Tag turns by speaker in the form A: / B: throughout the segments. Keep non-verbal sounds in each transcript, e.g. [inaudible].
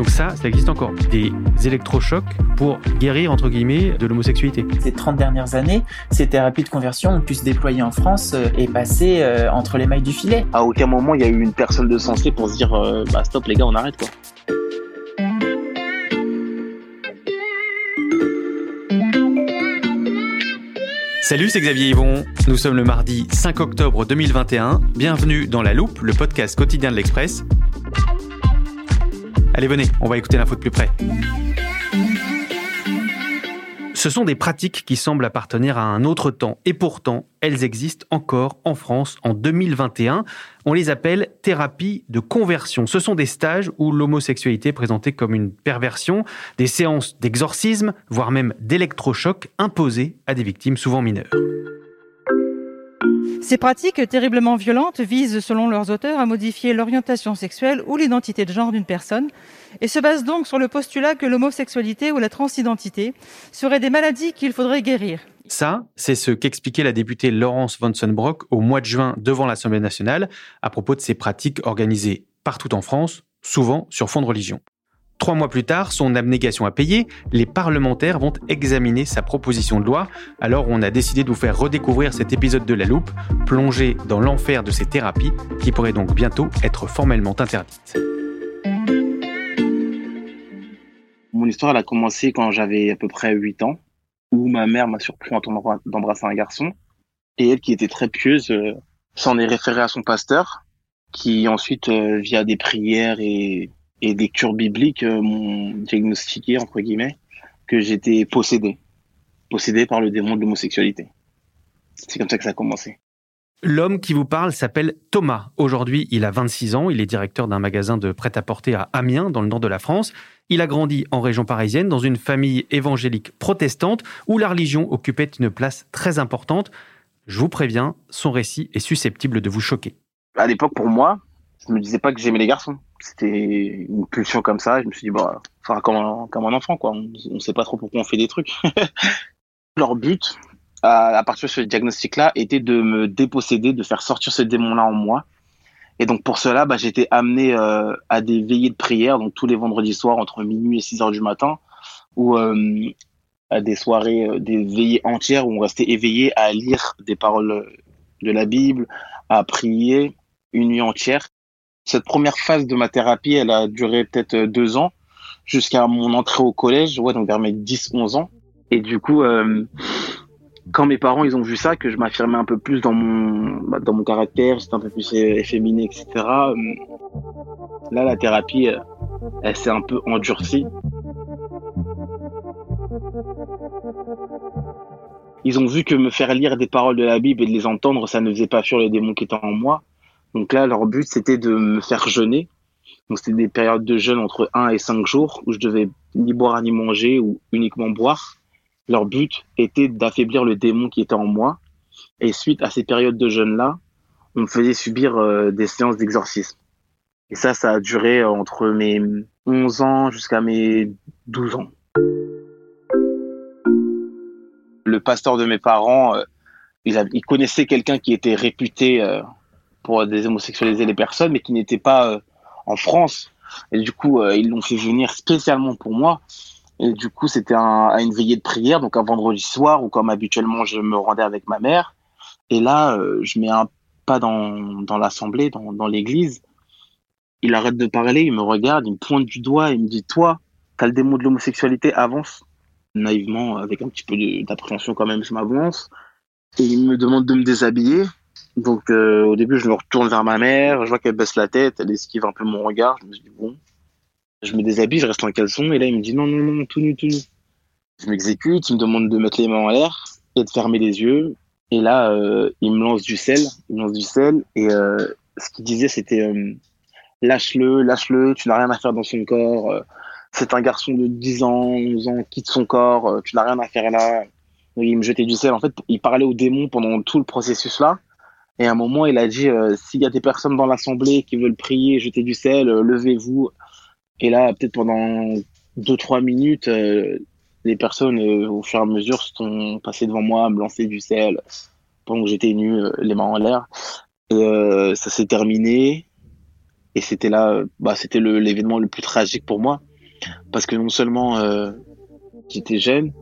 A: Donc ça, ça existe encore. Des électrochocs pour guérir, entre guillemets, de l'homosexualité.
B: Ces 30 dernières années, ces thérapies de conversion ont pu se déployer en France euh, et passer euh, entre les mailles du filet.
C: À aucun moment, il y a eu une personne de sensé pour se dire euh, bah stop les gars, on arrête quoi.
A: Salut, c'est Xavier Yvon. Nous sommes le mardi 5 octobre 2021. Bienvenue dans La Loupe, le podcast quotidien de l'Express. Allez, venez, on va écouter l'info de plus près. Ce sont des pratiques qui semblent appartenir à un autre temps et pourtant elles existent encore en France en 2021. On les appelle thérapies de conversion. Ce sont des stages où l'homosexualité est présentée comme une perversion, des séances d'exorcisme, voire même d'électrochocs imposés à des victimes souvent mineures.
D: Ces pratiques terriblement violentes visent, selon leurs auteurs, à modifier l'orientation sexuelle ou l'identité de genre d'une personne et se basent donc sur le postulat que l'homosexualité ou la transidentité seraient des maladies qu'il faudrait guérir.
A: Ça, c'est ce qu'expliquait la députée Laurence Vansenbrock au mois de juin devant l'Assemblée nationale à propos de ces pratiques organisées partout en France, souvent sur fond de religion. Trois mois plus tard, son abnégation à payer, les parlementaires vont examiner sa proposition de loi. Alors on a décidé de vous faire redécouvrir cet épisode de La Loupe, plongé dans l'enfer de ces thérapies, qui pourraient donc bientôt être formellement interdites.
C: Mon histoire a commencé quand j'avais à peu près 8 ans, où ma mère m'a surpris en train d'embrasser un garçon. Et elle, qui était très pieuse, euh, s'en est référée à son pasteur, qui ensuite, euh, via des prières et et des cures bibliques euh, m'ont diagnostiqué, entre guillemets, que j'étais possédé. Possédé par le démon de l'homosexualité. C'est comme ça que ça a commencé.
A: L'homme qui vous parle s'appelle Thomas. Aujourd'hui, il a 26 ans. Il est directeur d'un magasin de prêt-à-porter à Amiens, dans le nord de la France. Il a grandi en région parisienne, dans une famille évangélique protestante, où la religion occupait une place très importante. Je vous préviens, son récit est susceptible de vous choquer.
C: À l'époque, pour moi, je me disais pas que j'aimais les garçons c'était une pulsion comme ça. Je me suis dit, bah, enfin, comme comme un enfant, quoi. On, ne sait pas trop pourquoi on fait des trucs. [laughs] Leur but, à, partir de ce diagnostic-là, était de me déposséder, de faire sortir ce démon-là en moi. Et donc, pour cela, bah, j'étais amené euh, à des veillées de prière, donc tous les vendredis soirs, entre minuit et 6 heures du matin, ou euh, à des soirées, euh, des veillées entières où on restait éveillé à lire des paroles de la Bible, à prier une nuit entière cette première phase de ma thérapie, elle a duré peut-être euh, deux ans, jusqu'à mon entrée au collège, ouais, donc vers mes 10-11 ans. Et du coup, euh, quand mes parents ils ont vu ça, que je m'affirmais un peu plus dans mon bah, dans mon caractère, j'étais un peu plus efféminé, etc. Euh, là, la thérapie, elle s'est un peu endurcie. Ils ont vu que me faire lire des paroles de la Bible et de les entendre, ça ne faisait pas fuir les démons qui étaient en moi. Donc là, leur but, c'était de me faire jeûner. Donc c'était des périodes de jeûne entre 1 et 5 jours où je devais ni boire ni manger ou uniquement boire. Leur but était d'affaiblir le démon qui était en moi. Et suite à ces périodes de jeûne-là, on me faisait subir euh, des séances d'exorcisme. Et ça, ça a duré entre mes 11 ans jusqu'à mes 12 ans. Le pasteur de mes parents, euh, il, connaissait quelqu'un qui était réputé euh, pour déshomosexualiser les personnes, mais qui n'étaient pas euh, en France. Et du coup, euh, ils l'ont fait venir spécialement pour moi. Et du coup, c'était à une veillée de prière, donc un vendredi soir, où comme habituellement, je me rendais avec ma mère. Et là, euh, je mets un pas dans, dans l'assemblée, dans, dans l'église. Il arrête de parler, il me regarde, il me pointe du doigt, il me dit, toi, t'as le démon de l'homosexualité, avance. Naïvement, avec un petit peu d'appréhension quand même, je m'avance. Et il me demande de me déshabiller. Donc euh, au début, je me retourne vers ma mère, je vois qu'elle baisse la tête, elle esquive un peu mon regard. Je me dis bon, je me déshabille, je reste en caleçon et là il me dit non non non tout nu tout nu. Je m'exécute, il me demande de mettre les mains en l'air et de fermer les yeux. Et là, euh, il me lance du sel, il me lance du sel et euh, ce qu'il disait c'était lâche-le, lâche-le, tu n'as rien à faire dans son corps. c'est un garçon de 10 ans, 11 ans, quitte son corps, tu n'as rien à faire là. il me jetait du sel. En fait, il parlait au démon pendant tout le processus là. Et à un moment, il a dit euh, s'il y a des personnes dans l'assemblée qui veulent prier, jeter du sel, euh, levez-vous. Et là, peut-être pendant deux trois minutes, euh, les personnes, au fur et à mesure, sont passées devant moi, me lancer du sel pendant que j'étais nu, les mains en l'air. Et ça s'est terminé. Et c'était là, bah, c'était l'événement le, plus tragique pour moi. parce que non seulement j'étais jeune,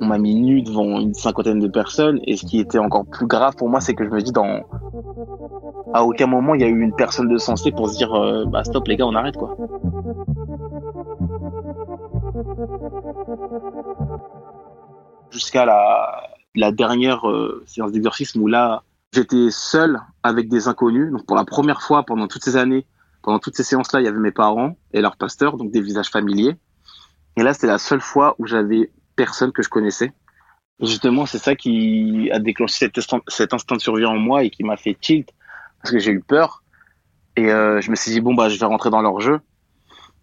C: on m'a mis nu devant une cinquantaine de personnes, et ce qui était encore plus grave pour moi, c'est que je me dis dans à aucun moment il y a eu une personne de sensé pour se dire euh, bah stop les gars on arrête quoi. Jusqu'à la, dernière euh, séance d'exorcisme où là j'étais seul avec des inconnus. Donc pour la première fois pendant toutes ces années, pendant toutes ces séances là, il y avait mes parents et leur pasteur, donc des visages familiers. Et là c'était la seule fois où j'avais personne que je connaissais. justement c'est ça qui a déclenché cet instinct, de survie en moi et qui m'a fait tilt parce que j'ai eu peur. Et euh, je me suis dit, bon, bah, je vais rentrer dans leur jeu.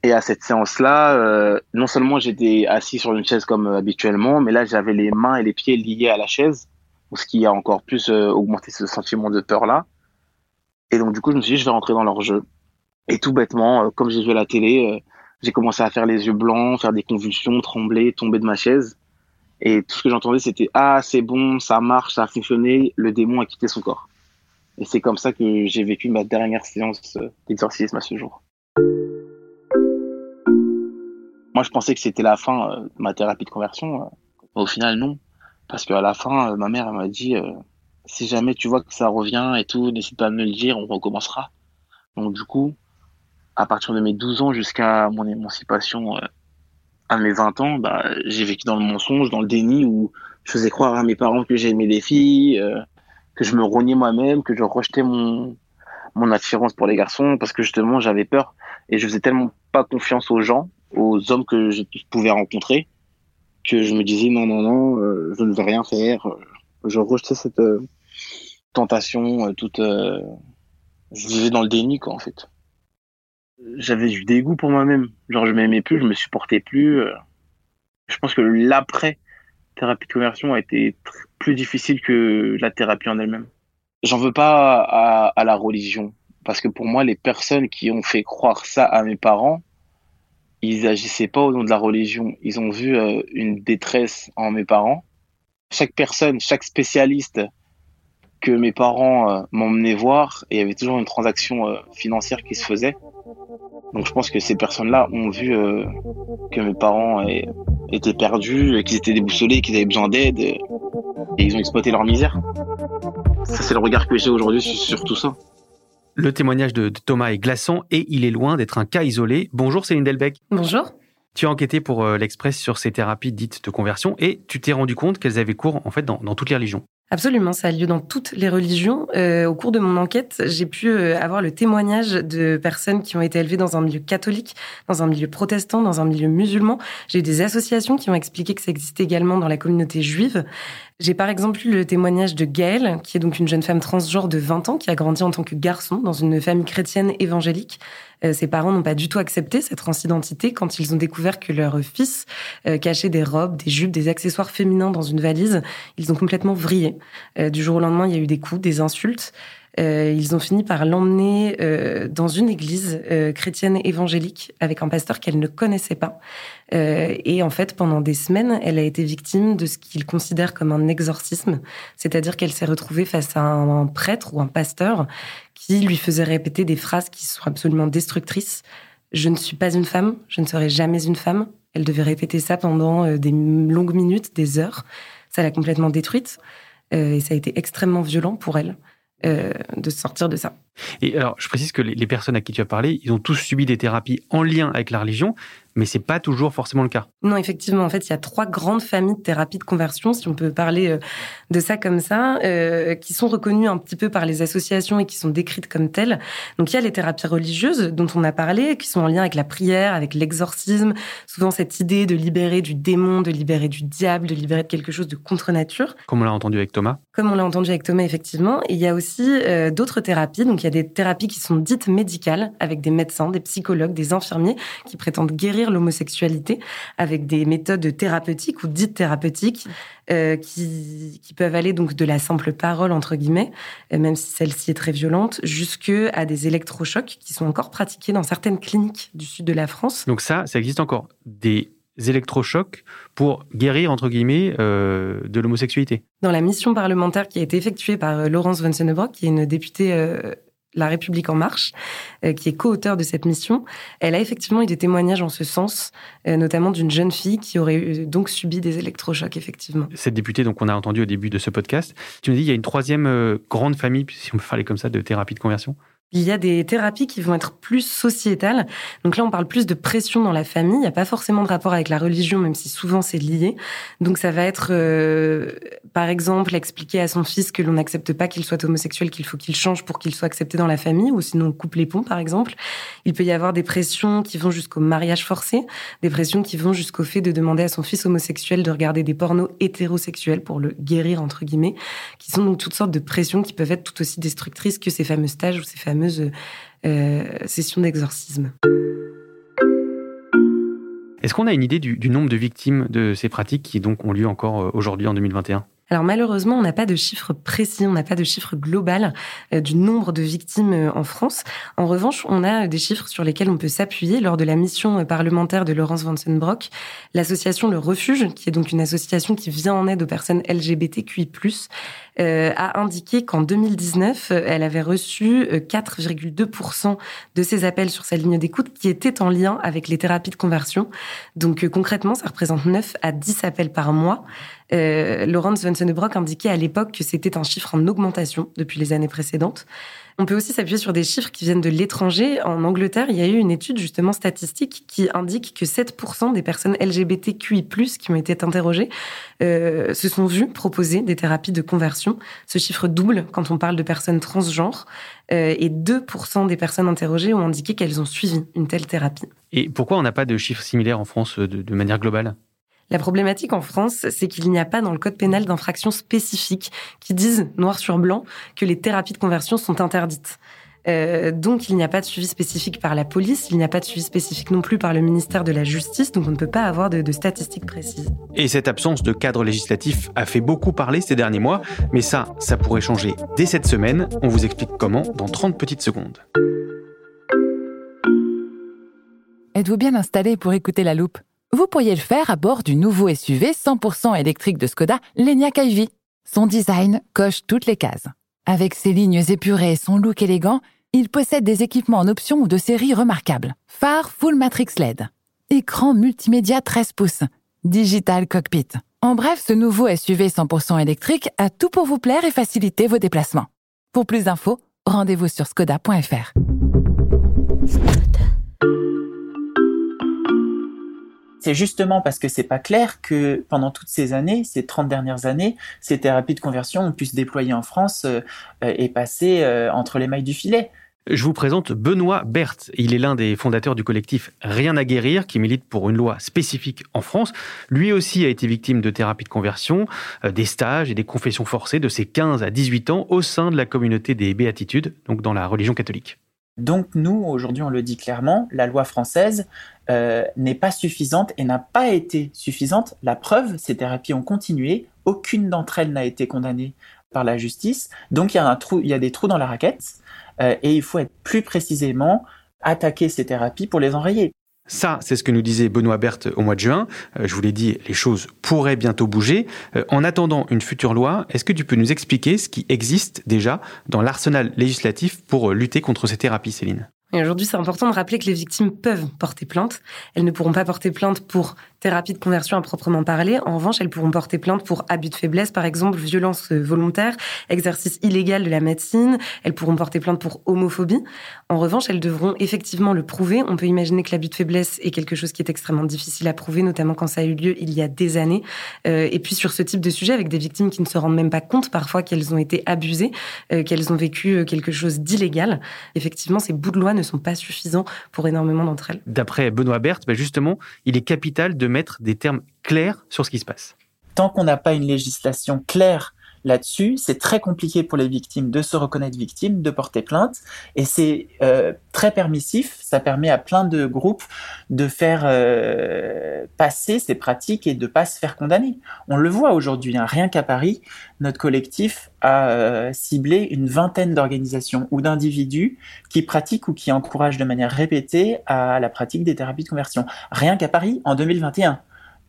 C: Et à cette séance-là, euh, non seulement j'étais assis sur une chaise comme euh, habituellement, mais là, j'avais les mains et les pieds liés à la chaise, ce qui a encore plus augmenté ce sentiment de peur-là. Et donc, du coup, je me suis dit, je vais rentrer dans leur jeu. Et tout bêtement, comme j'ai vu la télé, j'ai commencé à faire les yeux blancs, faire des convulsions, trembler, tomber de ma chaise. Et tout ce que j'entendais, c'était, ah, c'est bon, ça marche, ça a fonctionné, le démon a quitté son corps. Et c'est comme ça que j'ai vécu ma dernière séance euh, d'exorcisme à ce jour. Moi, je pensais que c'était la fin euh, de ma thérapie de conversion. euh. Au final, non. Parce qu'à la fin, ma mère m'a dit si jamais tu vois que ça revient et tout, n'hésite pas à me le dire, on recommencera. Donc, du coup, à partir de mes 12 ans jusqu'à mon émancipation euh, à mes 20 ans, bah, j'ai vécu dans le mensonge, dans le déni où je faisais croire à mes parents que j'aimais les filles, euh, que je me rognais moi-même, que je rejetais mon, mon attirance pour les garçons parce que justement j'avais peur et je faisais tellement pas confiance aux gens, aux hommes que je pouvais rencontrer que je me disais non non non, euh, je ne veux rien faire. Je rejetais cette tentation toute. je vivais dans le déni quoi en fait. J'avais du dégoût pour moi-même. Genre je m'aimais plus, je me supportais plus. euh. Je pense que l'après thérapie de conversion a été plus difficile que la thérapie en elle-même. J'en veux pas à, à la religion parce que pour moi les personnes qui ont fait croire ça à mes parents ils agissaient pas au nom de la religion. Ils ont vu euh, une détresse en mes parents. Chaque personne, chaque spécialiste que mes parents euh, m'emmenaient voir, et il y avait toujours une transaction euh, financière qui se faisait. Donc je pense que ces personnes-là ont vu euh, que mes parents étaient perdus, et qu'ils étaient déboussolés, qu'ils avaient besoin d'aide, et, et ils ont exploité leur misère. Ça, c'est le regard que j'ai aujourd'hui sur, sur tout ça.
A: Le témoignage de, de Thomas est glaçant et il est loin d'être un cas isolé. Bonjour Céline Delbecq.
E: Bonjour.
A: Tu as enquêté pour euh, l'Express sur ces thérapies dites de conversion et tu t'es rendu compte qu'elles avaient cours en fait dans, dans toutes les religions.
E: Absolument, ça a lieu dans toutes les religions. Euh, au cours de mon enquête, j'ai pu euh, avoir le témoignage de personnes qui ont été élevées dans un milieu catholique, dans un milieu protestant, dans un milieu musulman. J'ai eu des associations qui ont expliqué que ça existait également dans la communauté juive. J'ai par exemple eu le témoignage de Gaëlle, qui est donc une jeune femme transgenre de 20 ans qui a grandi en tant que garçon dans une famille chrétienne évangélique. Euh, ses parents n'ont pas du tout accepté cette transidentité quand ils ont découvert que leur fils euh, cachait des robes, des jupes, des accessoires féminins dans une valise. Ils ont complètement vrillé. Euh, du jour au lendemain, il y a eu des coups, des insultes. Euh, ils ont fini par l'emmener euh, dans une église euh, chrétienne évangélique avec un pasteur qu'elle ne connaissait pas. Euh, et en fait, pendant des semaines, elle a été victime de ce qu'ils considèrent comme un exorcisme, c'est-à-dire qu'elle s'est retrouvée face à un, prêtre ou un pasteur qui lui faisait répéter des phrases qui sont absolument destructrices. Je ne suis pas une femme, je ne serai jamais une femme. Elle devait répéter ça pendant euh, des longues minutes, des heures. Ça l'a complètement détruite. Euh, et ça a été extrêmement violent pour elle de sortir de ça.
A: Et alors, je précise que les, les personnes à qui tu as parlé, ils ont tous subi des thérapies en lien avec la religion, mais c'est pas toujours forcément le cas.
E: Non, effectivement, en fait, il y a trois grandes familles de thérapies de conversion, si on peut parler euh, de ça comme ça, euh, qui sont reconnues un petit peu par les associations et qui sont décrites comme telles. Donc, il y a les thérapies religieuses dont on a parlé, qui sont en lien avec la prière, avec l'exorcisme, souvent cette idée de libérer du démon, de libérer du diable, de libérer de quelque chose de contre nature.
A: Comme on l'a entendu avec Thomas.
E: Comme on l'a entendu avec Thomas, effectivement. Et il y a aussi euh, d'autres thérapies. Donc, il y a des thérapies qui sont dites médicales, avec des médecins, des psychologues, des infirmiers, qui prétendent guérir l'homosexualité avec des méthodes thérapeutiques ou dites thérapeutiques, euh, qui, qui peuvent aller donc de la simple parole, entre guillemets, euh, même si celle-ci est très violente, jusque à des électrochocs qui sont encore pratiqués dans certaines cliniques du sud de la France.
A: Donc ça, ça existe encore. Des électrochocs pour guérir, entre guillemets, euh, de l'homosexualité.
E: Dans la mission parlementaire qui a été effectuée par Laurence von Sennebrock, qui est une députée euh, La République en marche, euh, qui est co-auteur de cette mission, elle a effectivement eu des témoignages en ce sens, euh, notamment d'une jeune fille qui aurait donc subi des électrochocs, effectivement.
A: Cette députée, donc, on a entendu au début de ce podcast, tu nous dis il y a une troisième euh, grande famille, si on peut parler comme ça, de thérapie de conversion?
E: Il y a des thérapies qui vont être plus sociétales. Donc là, on parle plus de pression dans la famille. Il n'y a pas forcément de rapport avec la religion, même si souvent c'est lié. Donc ça va être, euh, par exemple, expliquer à son fils que l'on n'accepte pas qu'il soit homosexuel, qu'il faut qu'il change pour qu'il soit accepté dans la famille, ou sinon on coupe les ponts, par exemple. Il peut y avoir des pressions qui vont jusqu'au mariage forcé, des pressions qui vont jusqu'au fait de demander à son fils homosexuel de regarder des pornos hétérosexuels pour le guérir, entre guillemets, qui sont donc toutes sortes de pressions qui peuvent être tout aussi destructrices que ces fameux stages ou ces fameux euh, session d'exorcisme.
A: Est-ce qu'on a une idée du, du, nombre de victimes de ces pratiques qui donc ont lieu encore euh, aujourd'hui en 2021
E: alors malheureusement, on n'a pas de chiffre précis, on n'a pas de chiffre global euh, du nombre de victimes euh, en France. En revanche, on a des chiffres sur lesquels on peut s'appuyer lors de la mission euh, parlementaire de Laurence Vansenbrock. L'association Le Refuge, qui est donc une association qui vient en aide aux personnes LGBTQI+, euh, a indiqué qu'en 2019, elle avait reçu 4,2% de ses appels sur sa ligne d'écoute qui étaient en lien avec les thérapies de conversion. Donc concrètement, ça représente 9 à 10 appels par mois. Euh, Laurence Vansenebrock indiquait à l'époque que c'était un chiffre en augmentation depuis les années précédentes. On peut aussi s'appuyer sur des chiffres qui viennent de l'étranger. En Angleterre, il y a eu une étude justement statistique qui indique que 7% des personnes LGBTQI+, qui ont été interrogées, euh, se sont vues proposer des thérapies de conversion. Ce chiffre double quand on parle de personnes transgenres. Euh, et 2% des personnes interrogées ont indiqué qu'elles ont suivi une telle thérapie.
A: Et pourquoi on n'a pas de chiffres similaires en France de, de manière globale?
E: La problématique en France, c'est qu'il n'y a pas dans le code pénal d'infractions spécifiques qui disent noir sur blanc que les thérapies de conversion sont interdites. Euh, donc il n'y a pas de suivi spécifique par la police, il n'y a pas de suivi spécifique non plus par le ministère de la Justice, donc on ne peut pas avoir de, de, statistiques précises.
A: Et cette absence de cadre législatif a fait beaucoup parler ces derniers mois, mais ça, ça pourrait changer dès cette semaine. On vous explique comment dans 30 petites secondes.
F: Êtes-vous bien installé pour écouter la loupe? Vous pourriez le faire à bord du nouveau SUV 100% électrique de Skoda, l'Enyaq iV. Son design coche toutes les cases. Avec ses lignes épurées et son look élégant, il possède des équipements en option ou de série remarquables. Phare Full Matrix LED, écran multimédia 13 pouces, digital cockpit. En bref, ce nouveau SUV 100% électrique a tout pour vous plaire et faciliter vos déplacements. Pour plus d'infos, rendez-vous sur skoda.fr.
B: C'est justement parce que c'est pas clair que pendant toutes ces années, ces 30 dernières années, ces thérapies de conversion ont pu se déployer en France euh, et passer euh, entre les mailles du filet.
A: Je vous présente Benoît Berthe. Il est l'un des fondateurs du collectif Rien à guérir, qui milite pour une loi spécifique en France. Lui aussi a été victime de thérapies de conversion, euh, des stages et des confessions forcées de ses 15 à 18 ans au sein de la communauté des béatitudes, donc dans la religion catholique.
B: Donc nous, aujourd'hui, on le dit clairement, la loi française euh, n'est pas suffisante et n'a pas été suffisante. La preuve, ces thérapies ont continué, aucune d'entre elles n'a été condamnée par la justice. Donc il y a, des trous dans la raquette euh, et il faut être plus précisément attaquer ces thérapies pour les enrayer.
A: Ça, c'est ce que nous disait Benoît Berthe au mois de juin. Euh, je vous l'ai dit, les choses pourraient bientôt bouger. Euh, en attendant une future loi, est-ce que tu peux nous expliquer ce qui existe déjà dans l'arsenal législatif pour lutter contre ces thérapies, Céline?
E: Et aujourd'hui, c'est important de rappeler que les victimes peuvent porter plainte. Elles ne pourront pas porter plainte pour thérapie de conversion à proprement parler. En revanche, elles pourront porter plainte pour abus de faiblesse, par exemple, violence volontaire, exercice illégal de la médecine. Elles pourront porter plainte pour homophobie. En revanche, elles devront effectivement le prouver. On peut imaginer que l'abus de faiblesse est quelque chose qui est extrêmement difficile à prouver, notamment quand ça a eu lieu il y a des années. Euh, et puis sur ce type de sujet, avec des victimes qui ne se rendent même pas compte parfois qu'elles ont été abusées, euh, qu'elles ont vécu euh, quelque chose d'illégal. Effectivement, ces bouts de loi ne sont pas suffisants pour énormément d'entre elles.
A: D'après Benoît Berthe, ben justement, il est capital de mettre des termes clairs sur ce qui se passe.
B: Tant qu'on n'a pas une législation claire là-dessus, c'est très compliqué pour les victimes de se reconnaître victimes, de porter plainte, et c'est euh, très permissif. Ça permet à plein de groupes de faire euh, passer ces pratiques et de pas se faire condamner. On le voit aujourd'hui, hein. rien qu'à Paris, notre collectif a euh, ciblé une vingtaine d'organisations ou d'individus qui pratiquent ou qui encouragent de manière répétée à la pratique des thérapies de conversion. Rien qu'à Paris en 2021.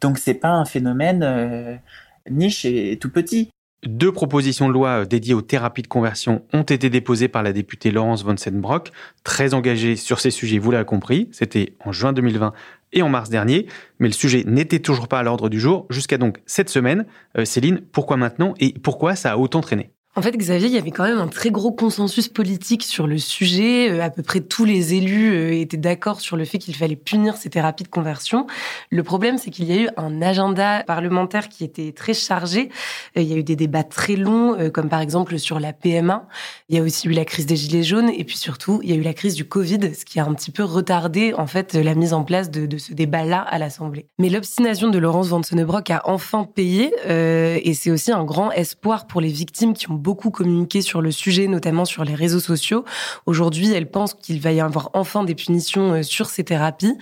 B: Donc c'est pas un phénomène niche et tout petit.
A: Deux propositions de loi dédiées aux thérapies de conversion ont été déposées par la députée Laurence von Senbrock, très engagée sur ces sujets, vous l'avez compris. C'était en juin 2020 et en mars dernier, mais le sujet n'était toujours pas à l'ordre du jour jusqu'à donc cette semaine. Euh, Céline, pourquoi maintenant et pourquoi ça a autant traîné?
E: En fait, Xavier, il y avait quand même un très gros consensus politique sur le sujet. Euh, à peu près tous les élus euh, étaient d'accord sur le fait qu'il fallait punir ces thérapies de conversion. Le problème, c'est qu'il y a eu un agenda parlementaire qui était très chargé. Euh, il y a eu des débats très longs, comme par exemple sur la PMA. Il y a aussi eu la crise des gilets jaunes, et puis surtout, il y a eu la crise du Covid, ce qui a un petit peu retardé en fait la mise en place de, ce débat-là à l'Assemblée. Mais l'obstination de Laurence Van Sonnebrock a enfin payé, et c'est aussi un grand espoir pour les victimes qui ont beaucoup communiqué sur le sujet, notamment sur les réseaux sociaux. Aujourd'hui, elle pense qu'il va y avoir enfin des punitions euh, sur ces thérapies.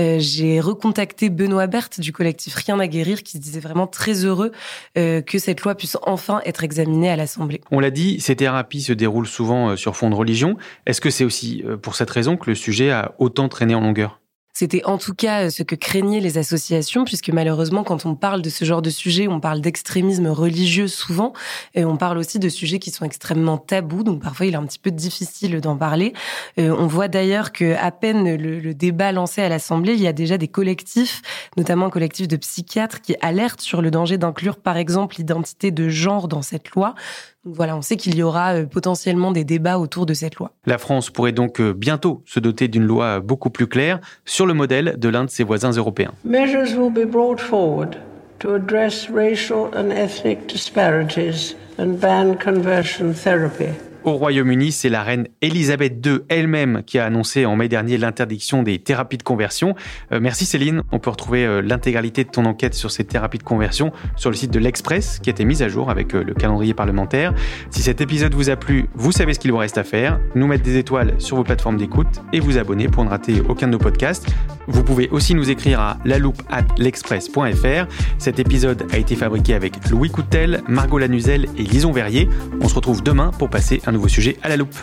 E: Euh, j'ai recontacté Benoît Berthe du collectif Rien à guérir qui se disait vraiment très heureux euh, que cette loi puisse enfin être examinée à l'Assemblée.
A: On l'a dit, ces thérapies se déroulent souvent sur fond de religion. Est-ce que c'est aussi pour cette raison que le sujet a autant traîné en longueur?
E: C'était en tout cas ce que craignaient les associations, puisque malheureusement, quand on parle de ce genre de sujet, on parle d'extrémisme religieux souvent, et on parle aussi de sujets qui sont extrêmement tabous, donc parfois il est un petit peu difficile d'en parler. Euh, on voit d'ailleurs que à peine le, le débat lancé à l'Assemblée, il y a déjà des collectifs, notamment un collectif de psychiatres, qui alertent sur le danger d'inclure par exemple l'identité de genre dans cette loi. Donc voilà, on sait qu'il y aura euh, potentiellement des débats autour de cette loi.
A: La France pourrait donc euh, bientôt se doter d'une loi beaucoup plus claire sur le modèle de l'un de ses voisins européens.
G: Measures will be brought forward to address racial and ethnic disparities and ban conversion therapy.
A: Au Royaume-Uni, c'est la reine Elisabeth II elle-même qui a annoncé en mai dernier l'interdiction des thérapies de conversion. Euh, merci Céline. On peut retrouver euh, l'intégralité de ton enquête sur ces thérapies de conversion sur le site de l'Express qui a été mise à jour avec euh, le calendrier parlementaire. Si cet épisode vous a plu, vous savez ce qu'il vous reste à faire. Nous mettre des étoiles sur vos plateformes d'écoute et vous abonner pour ne rater aucun de nos podcasts. Vous pouvez aussi nous écrire à l'express.fr. Cet épisode a été fabriqué avec Louis Coutel, Margot Lanuzel et Lison Verrier. On se retrouve demain pour passer un nouveau sujet à la loupe.